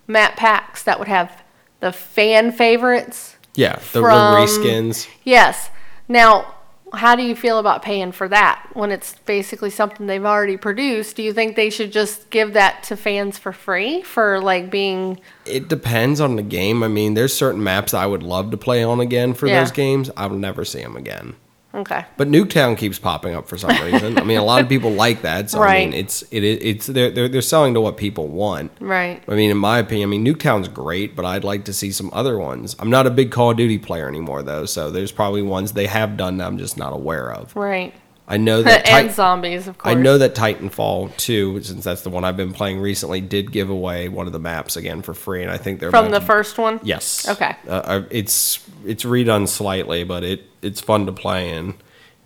map packs that would have the fan favorites? Yeah, the, the reskins. Yes. Now, how do you feel about paying for that when it's basically something they've already produced? Do you think they should just give that to fans for free for like being It depends on the game. I mean, there's certain maps I would love to play on again for Yeah. those games. I will never see them again. Okay? But Nuketown keeps popping up for some reason. I mean, a lot of people like that. So I mean, it's it is it's they're, they're they're selling to what people want. Right. I mean, in my opinion, I mean Nuketown's great, but I'd like to see some other ones. I'm not a big Call of Duty player anymore though, so there's probably ones they have done that I'm just not aware of. Right. I know that and Tit- zombies, of course. I know that Titanfall 2, since that's the one I've been playing recently, did give away one of the maps again for free, and I think they're from the to- first one. Yes. Okay. Uh, it's it's redone slightly, but it it's fun to play in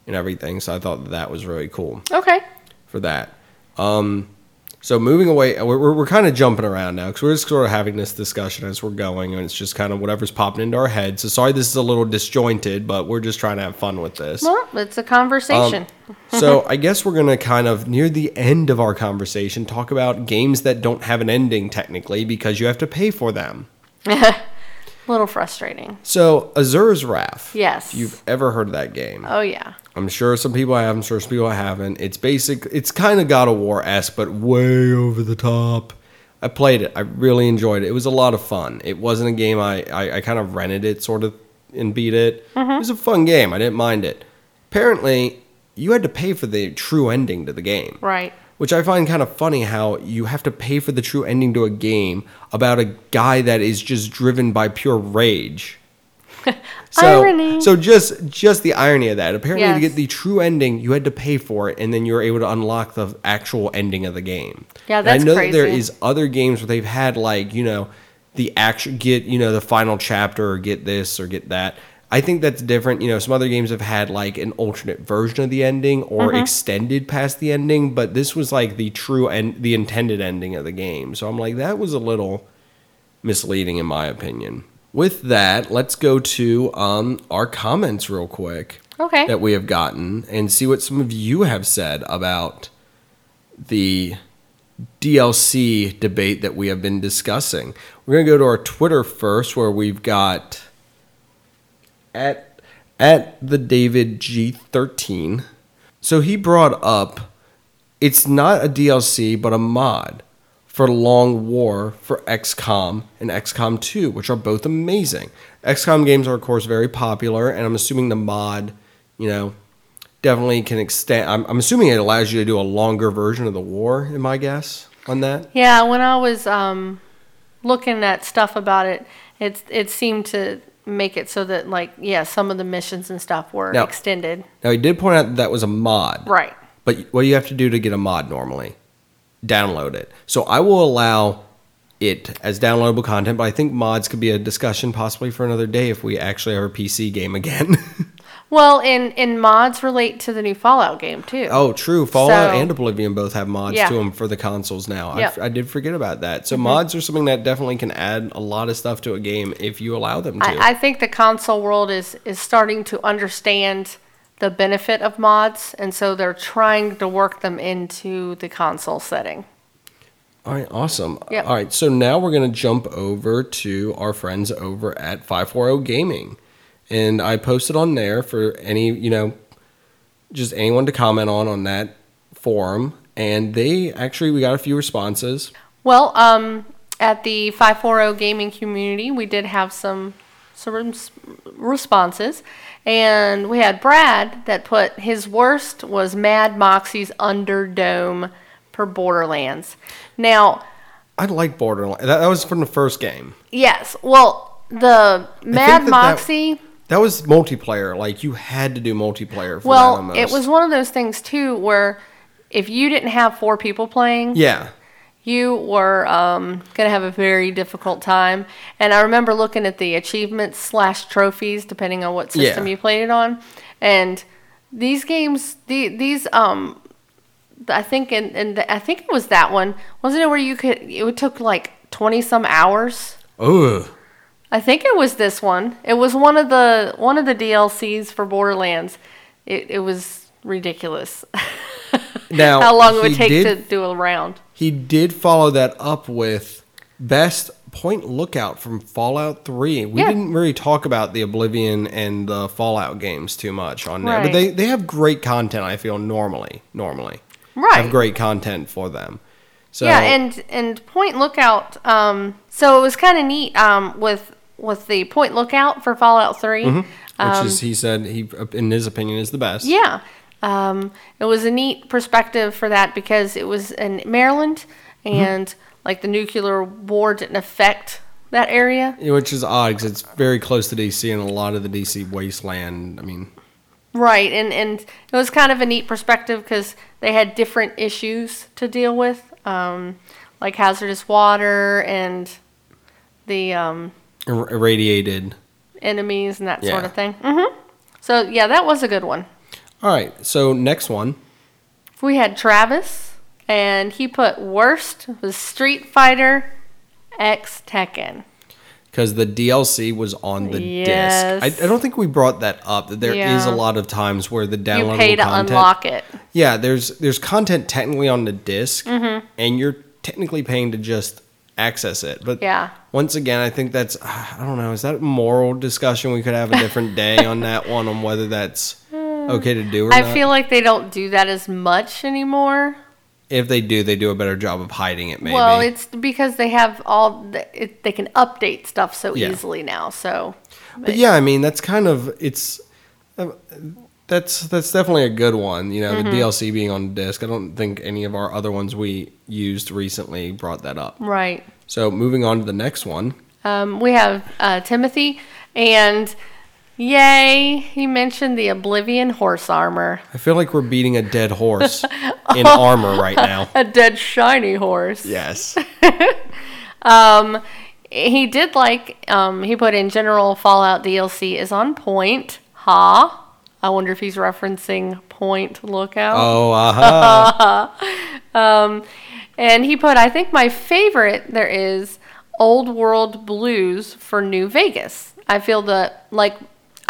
and everything. So I thought that, that was really cool Okay. for that. Um, so moving away, we're, we're, we're kind of jumping around now because we're just sort of having this discussion as we're going, and it's just kind of whatever's popping into our head. So sorry, this is a little disjointed, but we're just trying to have fun with this. Well, it's a conversation. Um, so I guess we're gonna kind of near the end of our conversation talk about games that don't have an ending technically because you have to pay for them. a little frustrating. So Asura's Wrath. Yes. If you've ever heard of that game. Oh yeah. I'm sure some people have. I'm sure some people haven't. It's basic. It's kind of God of War esque, but way over the top. I played it. I really enjoyed it. It was a lot of fun. It wasn't a game I I, I kind of rented it sort of and beat it. Mm-hmm. It was a fun game. I didn't mind it. Apparently, you had to pay for the true ending to the game. Right. Which I find kind of funny how you have to pay for the true ending to a game about a guy that is just driven by pure rage. So, Irony. so just just the irony of that. Apparently, to get the true ending, you had to pay for it, and then you were able to unlock the actual ending of the game. Yeah, And that's I know that there crazy. is other games where they've had like you know the actual get you know the final chapter or get this or get that. I think that's different. You know, some other games have had like an alternate version of the ending or Mm-hmm. extended past the ending, but this was like the true and the intended ending of the game. So I'm like, that was a little misleading in my opinion. With that, let's go to um, our comments real quick Okay. that we have gotten and see what some of you have said about the DLC debate that we have been discussing. We're going to go to our Twitter first, where we've got at at the David G13. So he brought up it's not a DLC, but a mod for Long War for XCOM and XCOM 2, which are both amazing. XCOM games are, of course, very popular, and I'm assuming the mod, you know, definitely can extend. I'm, I'm assuming it allows you to do a longer version of the war, in my guess, on that. Yeah, when I was um, looking at stuff about it, it it seemed to make it so that like yeah, some of the missions and stuff were Now- extended. Now, he did point out that that was a mod. Right. But what do you have to do to get a mod normally? Download it. So I will allow it as downloadable content, but I think mods could be a discussion possibly for another day if we actually have a PC game again. Well, and and mods relate to the new Fallout game too. oh, true. Fallout So- and Oblivion both have mods Yeah. to them for the consoles now. I Yep. I I, did forget about that. Mm-hmm. So mods are something that definitely can add a lot of stuff to a game if you allow them to. I, I think the console world is is starting to understand the benefit of mods, and so they're trying to work them into the console setting. All right, awesome. Yep. All right, so now we're going to jump over to our friends over at 540 Gaming. And I posted on there for any, you know, just anyone to comment on on that forum. And they actually, we got a few responses. Well, um, at the 540 gaming community, we did have some some responses, and we had Brad that put his worst was Mad Moxxi's Underdome for Borderlands. Now, I like Borderlands. That, that was from the first game. yes, well, the Mad that that- Moxie. That was multiplayer. Like, you had to do multiplayer for that Well, it was one of those things too where if you didn't have four people playing, Yeah. You were um, going to have a very difficult time. And I remember looking at the achievements slash trophies, depending on what system Yeah. you played it on. And these games, the, these, um, I think, in, in I think it was that one, wasn't it where you could? It took like twenty some hours. Ugh. I think it was this one. It was one of the one of the DLCs for Borderlands. It, it was ridiculous. Now, How long it would take did- to do a round. He did follow that up with best point lookout from Fallout 3. We Yeah. didn't really talk about the Oblivion and the Fallout games too much on there, but they, they have great content, I feel, normally. Normally. Right. Have great content for them. So, yeah, and and Point Lookout. Um, so it was kind of neat. Um, with with the Point Lookout for Fallout 3 which is, he said, he in his opinion, is the best. um, Yeah. Um, it was a neat perspective for that because it was in Maryland and like the nuclear war didn't affect that area. Which is odd because it's very close to DC and a lot of the DC wasteland. I mean, Right. And, and it was kind of a neat perspective because they had different issues to deal with, um, like hazardous water and the um, ir- irradiated. enemies and that sort of thing. hmm So, yeah, that was a good one. All right, so next one. We had Travis, and he put worst was Street Fighter X Tekken. because the DLC was on the Yes. disc. I, I don't think we brought that up. That there is Yeah. a lot of times where the download You downloadable pay to content. unlock it. Yeah, there's there's content technically on the disk Mm-hmm. and you're technically paying to just access it. But Yeah. once again, I think that's I don't know. Is that a moral discussion? We could have a different day on that one on whether that's okay to do or I not. feel like they don't do that as much anymore. if they do, they do a better job of hiding it. Maybe. Well, it's because they have all the, it, they can update stuff so Yeah. easily now. So, But yeah, I mean that's kind of it's uh, that's that's definitely a good one. You know, Mm-hmm. the DLC being on disc. I don't think any of our other ones we used recently brought that up. right. So moving on to the next one. Um, we have uh, Timothy, and yay, he mentioned the Oblivion horse armor, I feel like we're beating a dead horse in armor right now. a dead shiny horse. Yes. Um, he did like um, he put in general Fallout DLC is on point. Ha. I wonder if he's referencing Point Lookout. Oh, aha. And he put, I think my favorite there is Old World Blues for New Vegas. I feel the like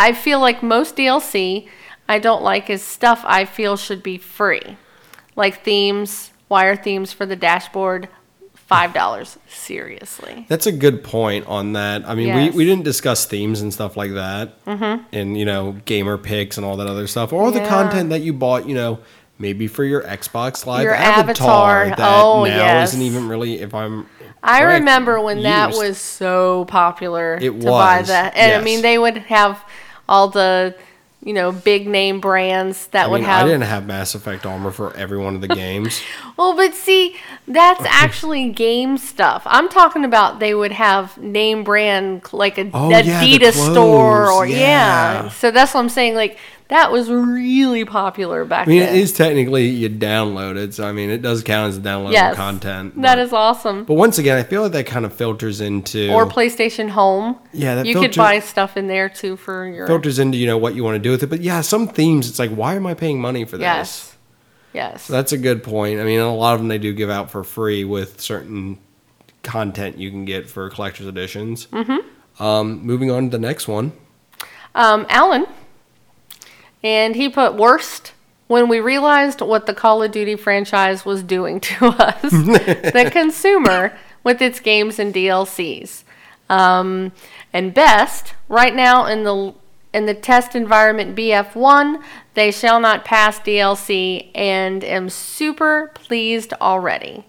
I feel like most DLC I don't like is stuff I feel should be free. Like themes wire themes for the dashboard, five dollars. Seriously. That's a good point on that. I mean, Yes. we, we didn't discuss themes and stuff like that, mm-hmm. and you know, gamer picks and all that other stuff, or the content that you bought. You know, maybe for your Xbox Live Your avatar, avatar. that Oh, now yes. isn't even really. If I'm, I remember when that was so popular It to buy that. And I mean, they would have all the, you know, big name brands that I would mean, have. I didn't have Mass Effect armor for every one of the games. Well, but see, that's actually game stuff. I'm talking about they would have name brand like a Oh, yeah, Adidas store or yeah. yeah. So that's what I'm saying. Like that was really popular back I mean, then. it is technically you download it, so I mean, it does count as downloadable yes, content. That but- is awesome. But once again, I feel like that kind of filters into Or PlayStation Home. Yeah, that you could buy stuff in there too for your filters into you know what you want to do with it. But yeah, some themes, it's like, why am I paying money for this? yes, yes. That's a good point. I mean, a lot of them they do give out for free with certain content you can get for collector's editions. Mm-hmm. Um, moving on to the next one. um, Alan, and he put worst when we realized what the Call of Duty franchise was doing to us, the consumer, with its games and DLCs. Um, and best, right now in the in the test environment BF1, they shall not pass DLC, and am super pleased already.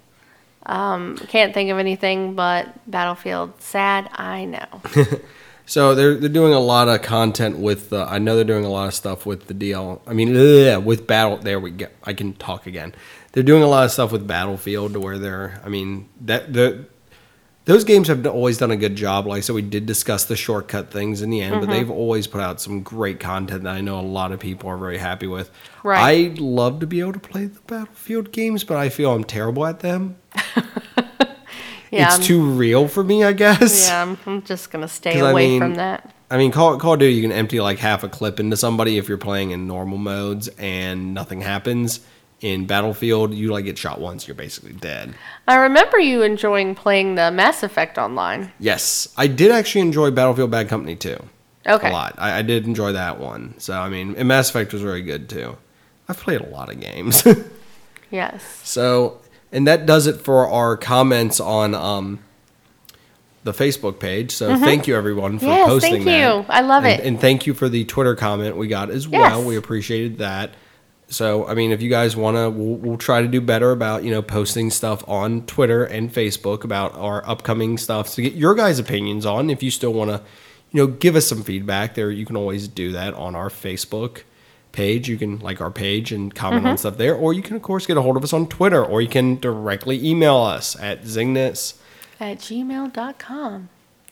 Um, can't think of anything but Battlefield. Sad, I know. So they're they're doing a lot of content with. The, I know they're doing a lot of stuff with the DL. I mean, yeah, with Battle. There we go. I can talk again. They're doing a lot of stuff with Battlefield to where they're. I mean that the. Those games have always done a good job. Like I said, we did discuss the shortcut things in the end, but mm-hmm. they've always put out some great content that I know a lot of people are very happy with. Right. I'd love to be able to play the Battlefield games, but I feel I'm terrible at them. Yeah, it's too real for me, I guess. Yeah, I'm, just gonna stay 'Cause, I away mean, from that. I mean, Call, Call of Duty, you can empty like half a clip into somebody if you're playing in normal modes and nothing happens. In Battlefield, you like get shot once, you're basically dead. I remember you enjoying playing the Mass Effect online. Yes, I did actually enjoy Battlefield Bad Company too. Okay. A lot. I, I did enjoy that one. So, I mean, and Mass Effect was very good too. I've played a lot of games. Yes. So, and that does it for our comments on um, the Facebook page. So, thank you everyone for Mm-hmm. Yes, posting thank that. you. I love And- it. And thank you for the Twitter comment we got as well. Yes. We appreciated that. So, I mean, if you guys want to, we'll, we'll try to do better about, you know, posting stuff on Twitter and Facebook about our upcoming stuff to get your guys' opinions on. If you still want to, you know, give us some feedback there, you can always do that on our Facebook page. You can like our page and comment Mm-hmm. on stuff there, or you can, of course, get a hold of us on Twitter, or you can directly email us at Zingthis. At gmail.com.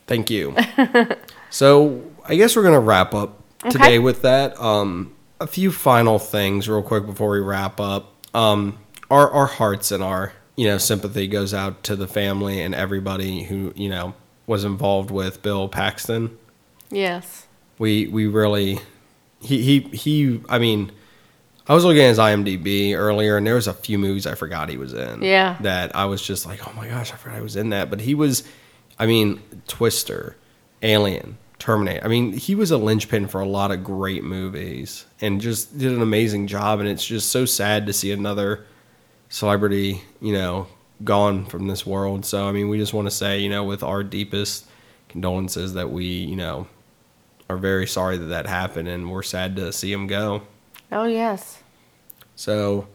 Thank you. so I guess we're gonna wrap up today Okay. with that. Um, a few final things, real quick, before we wrap up. Um, our our hearts and our you know sympathy goes out to the family and everybody who you know was involved with Bill Paxton. Yes. We we really he he he. I mean. I was looking at his IMDb earlier, and there was a few movies I forgot he was in. Yeah. That I was just like, oh my gosh, I forgot he was in that. But he was, I mean, Twister, Alien, Terminator. I mean, he was a linchpin for a lot of great movies, and just did an amazing job. And it's just so sad to see another celebrity, you know, gone from this world. So I mean, we just want to say, you know, with our deepest condolences that we, you know, are very sorry that that happened, and we're sad to see him go. Oh, yes. So,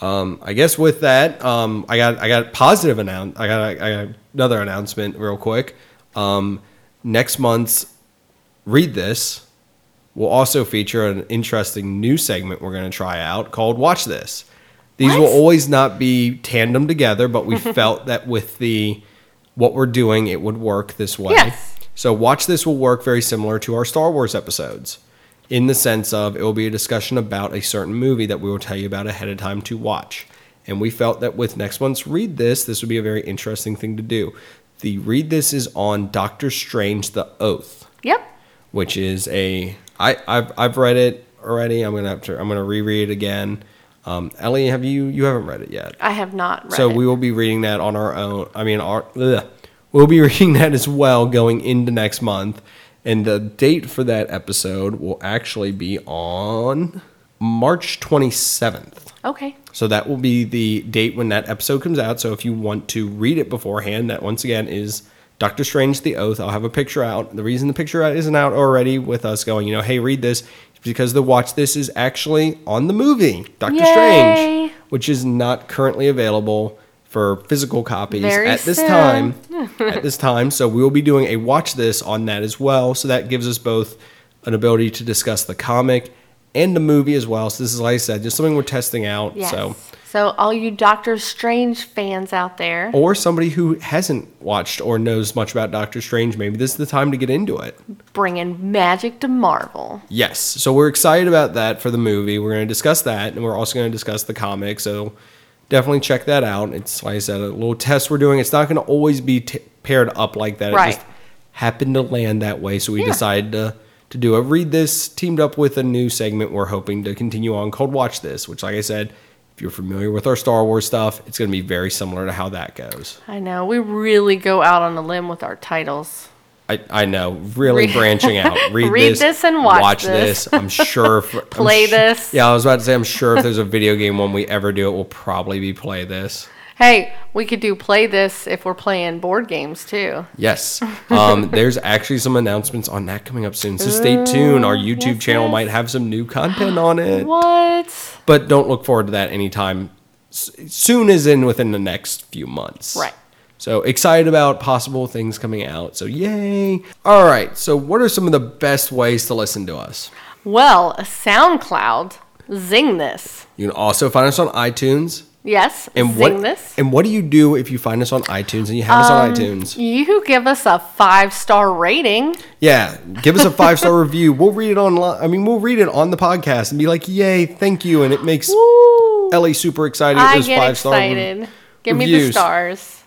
um, I guess with that, um, I got I got positive announce. I got I got another announcement real quick. Um, next month's read this will also feature an interesting new segment we're going to try out called Watch This. These will always not be tandem together, but we felt that with the what we're doing, it would work this way. Yes. So Watch This will work very similar to our Star Wars episodes in the sense of it will be a discussion about a certain movie that we will tell you about ahead of time to watch. And we felt that with next month's Read This, this would be a very interesting thing to do. The Read This is on Doctor Strange the Oath, Yep. which is a I I've I've read it already. I'm gonna have to I'm gonna reread it again. Um, Ellie, have you you haven't read it yet? I have not read So it. we will be reading that on our own. I mean, our ugh. We'll be reading that as well going into next month, and the date for that episode will actually be on March twenty seventh. Okay. So that will be the date when that episode comes out. So if you want to read it beforehand, that once again is Doctor Strange the Oath. I'll have a picture out. The reason the picture isn't out already with us going, you know, hey, read this, is because the Watch This is actually on the movie, Doctor Yay. Strange, which is not currently available for physical copies Very at this soon. time. at this time. So we will be doing a Watch This on that as well. So that gives us both an ability to discuss the comic and the movie as well. So this is, like I said, just something we're testing out. Yes. So So, all you Doctor Strange fans out there, or somebody who hasn't watched or knows much about Doctor Strange, maybe this is the time to get into it. bringing magic to Marvel. Yes. So we're excited about that for the movie. We're going to discuss that, and we're also going to discuss the comic. So definitely check that out. It's like I said, a little test we're doing. It's not going to always be t- paired up like that. Right. It just happened to land that way, so we Yeah. decided to to do a read this teamed up with a new segment we're hoping to continue on called Watch This, which, like I said. If you're familiar with our Star Wars stuff, it's going to be very similar to how that goes. I know we really go out on a limb with our titles. I, I know, really Read- branching out. Read, Read this, this and watch this. this. I'm sure. If, I'm Play this. Yeah, I was about to say, I'm sure if there's a video game one we ever do, it will probably be play this. Hey, we could do play this if we're playing board games too. Yes. Um, there's actually some announcements on that coming up soon. So stay tuned. Our YouTube yes, channel yes. might have some new content on it. What? But don't look forward to that anytime s- soon, as in within the next few months. Right. So excited about possible things coming out. So yay. All right. So what are some of the best ways to listen to us? Well, SoundCloud, zing this. You can also find us on iTunes. Yes, And zing what this. and what do you do if you find us on iTunes and you have us Um, on iTunes? You give us a five star rating. Yeah, give us a five star review. We'll read it online. I mean, we'll read it on the podcast and be like, "Yay, thank you!" And it makes Woo! Ellie super excited. I get rev- excited. Give me the stars.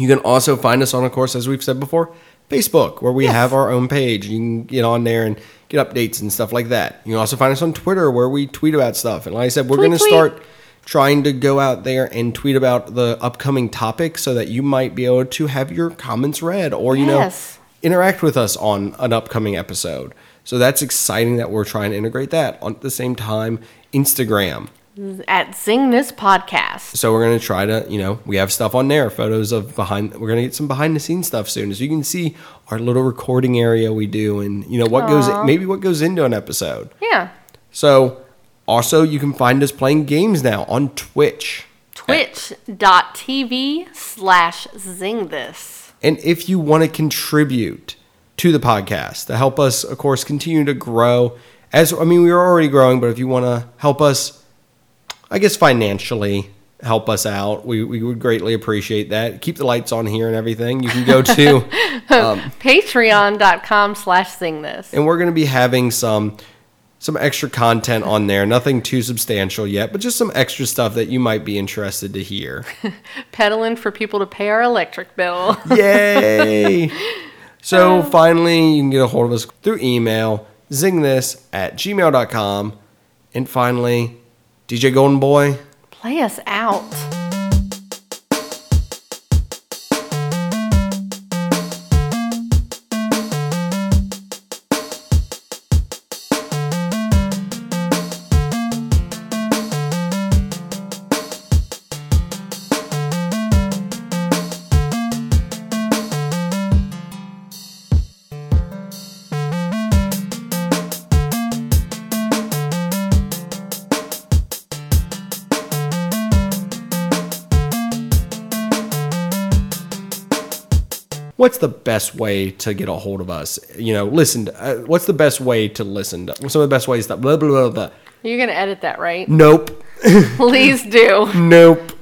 You can also find us on, of course, as we've said before, Facebook, where we Yes. have our own page. You can get on there and get updates and stuff like that. You can also find us on Twitter, where we tweet about stuff. And like I said, we're going to start trying to go out there and tweet about the upcoming topic so that you might be able to have your comments read or, you Yes. know, interact with us on an upcoming episode. So that's exciting that we're trying to integrate that. On at the same time, Instagram. At Zing This Podcast. So we're gonna try to, you know, we have stuff on there, photos of behind. We're gonna get some behind the scenes stuff soon, so you can see our little recording area we do, and you know what goes, maybe what goes into an episode. Yeah. So also you can find us playing games now on Twitch. Twitch.tv slash Zing This. And if you want to contribute to the podcast to help us, of course, continue to grow, as I mean, we are already growing, but if you want to help us, I guess financially help us out, we, we would greatly appreciate that. Keep the lights on here and everything. You can go to, um, Patreon.com slash Zing This. and we're going to be having some some extra content on there. Nothing too substantial yet, but just some extra stuff that you might be interested to hear. Peddling for people to pay our electric bill. Yay! So um, finally, you can get a hold of us through email, zingthis at gmail.com. And finally, DJ Golden Boy, Play us out. The best way to get a hold of us? You know, listen, to, uh, what's the best way to listen to? Some of the best ways that blah, blah, blah, blah. You're going to edit that, right? Nope. Please do. Nope.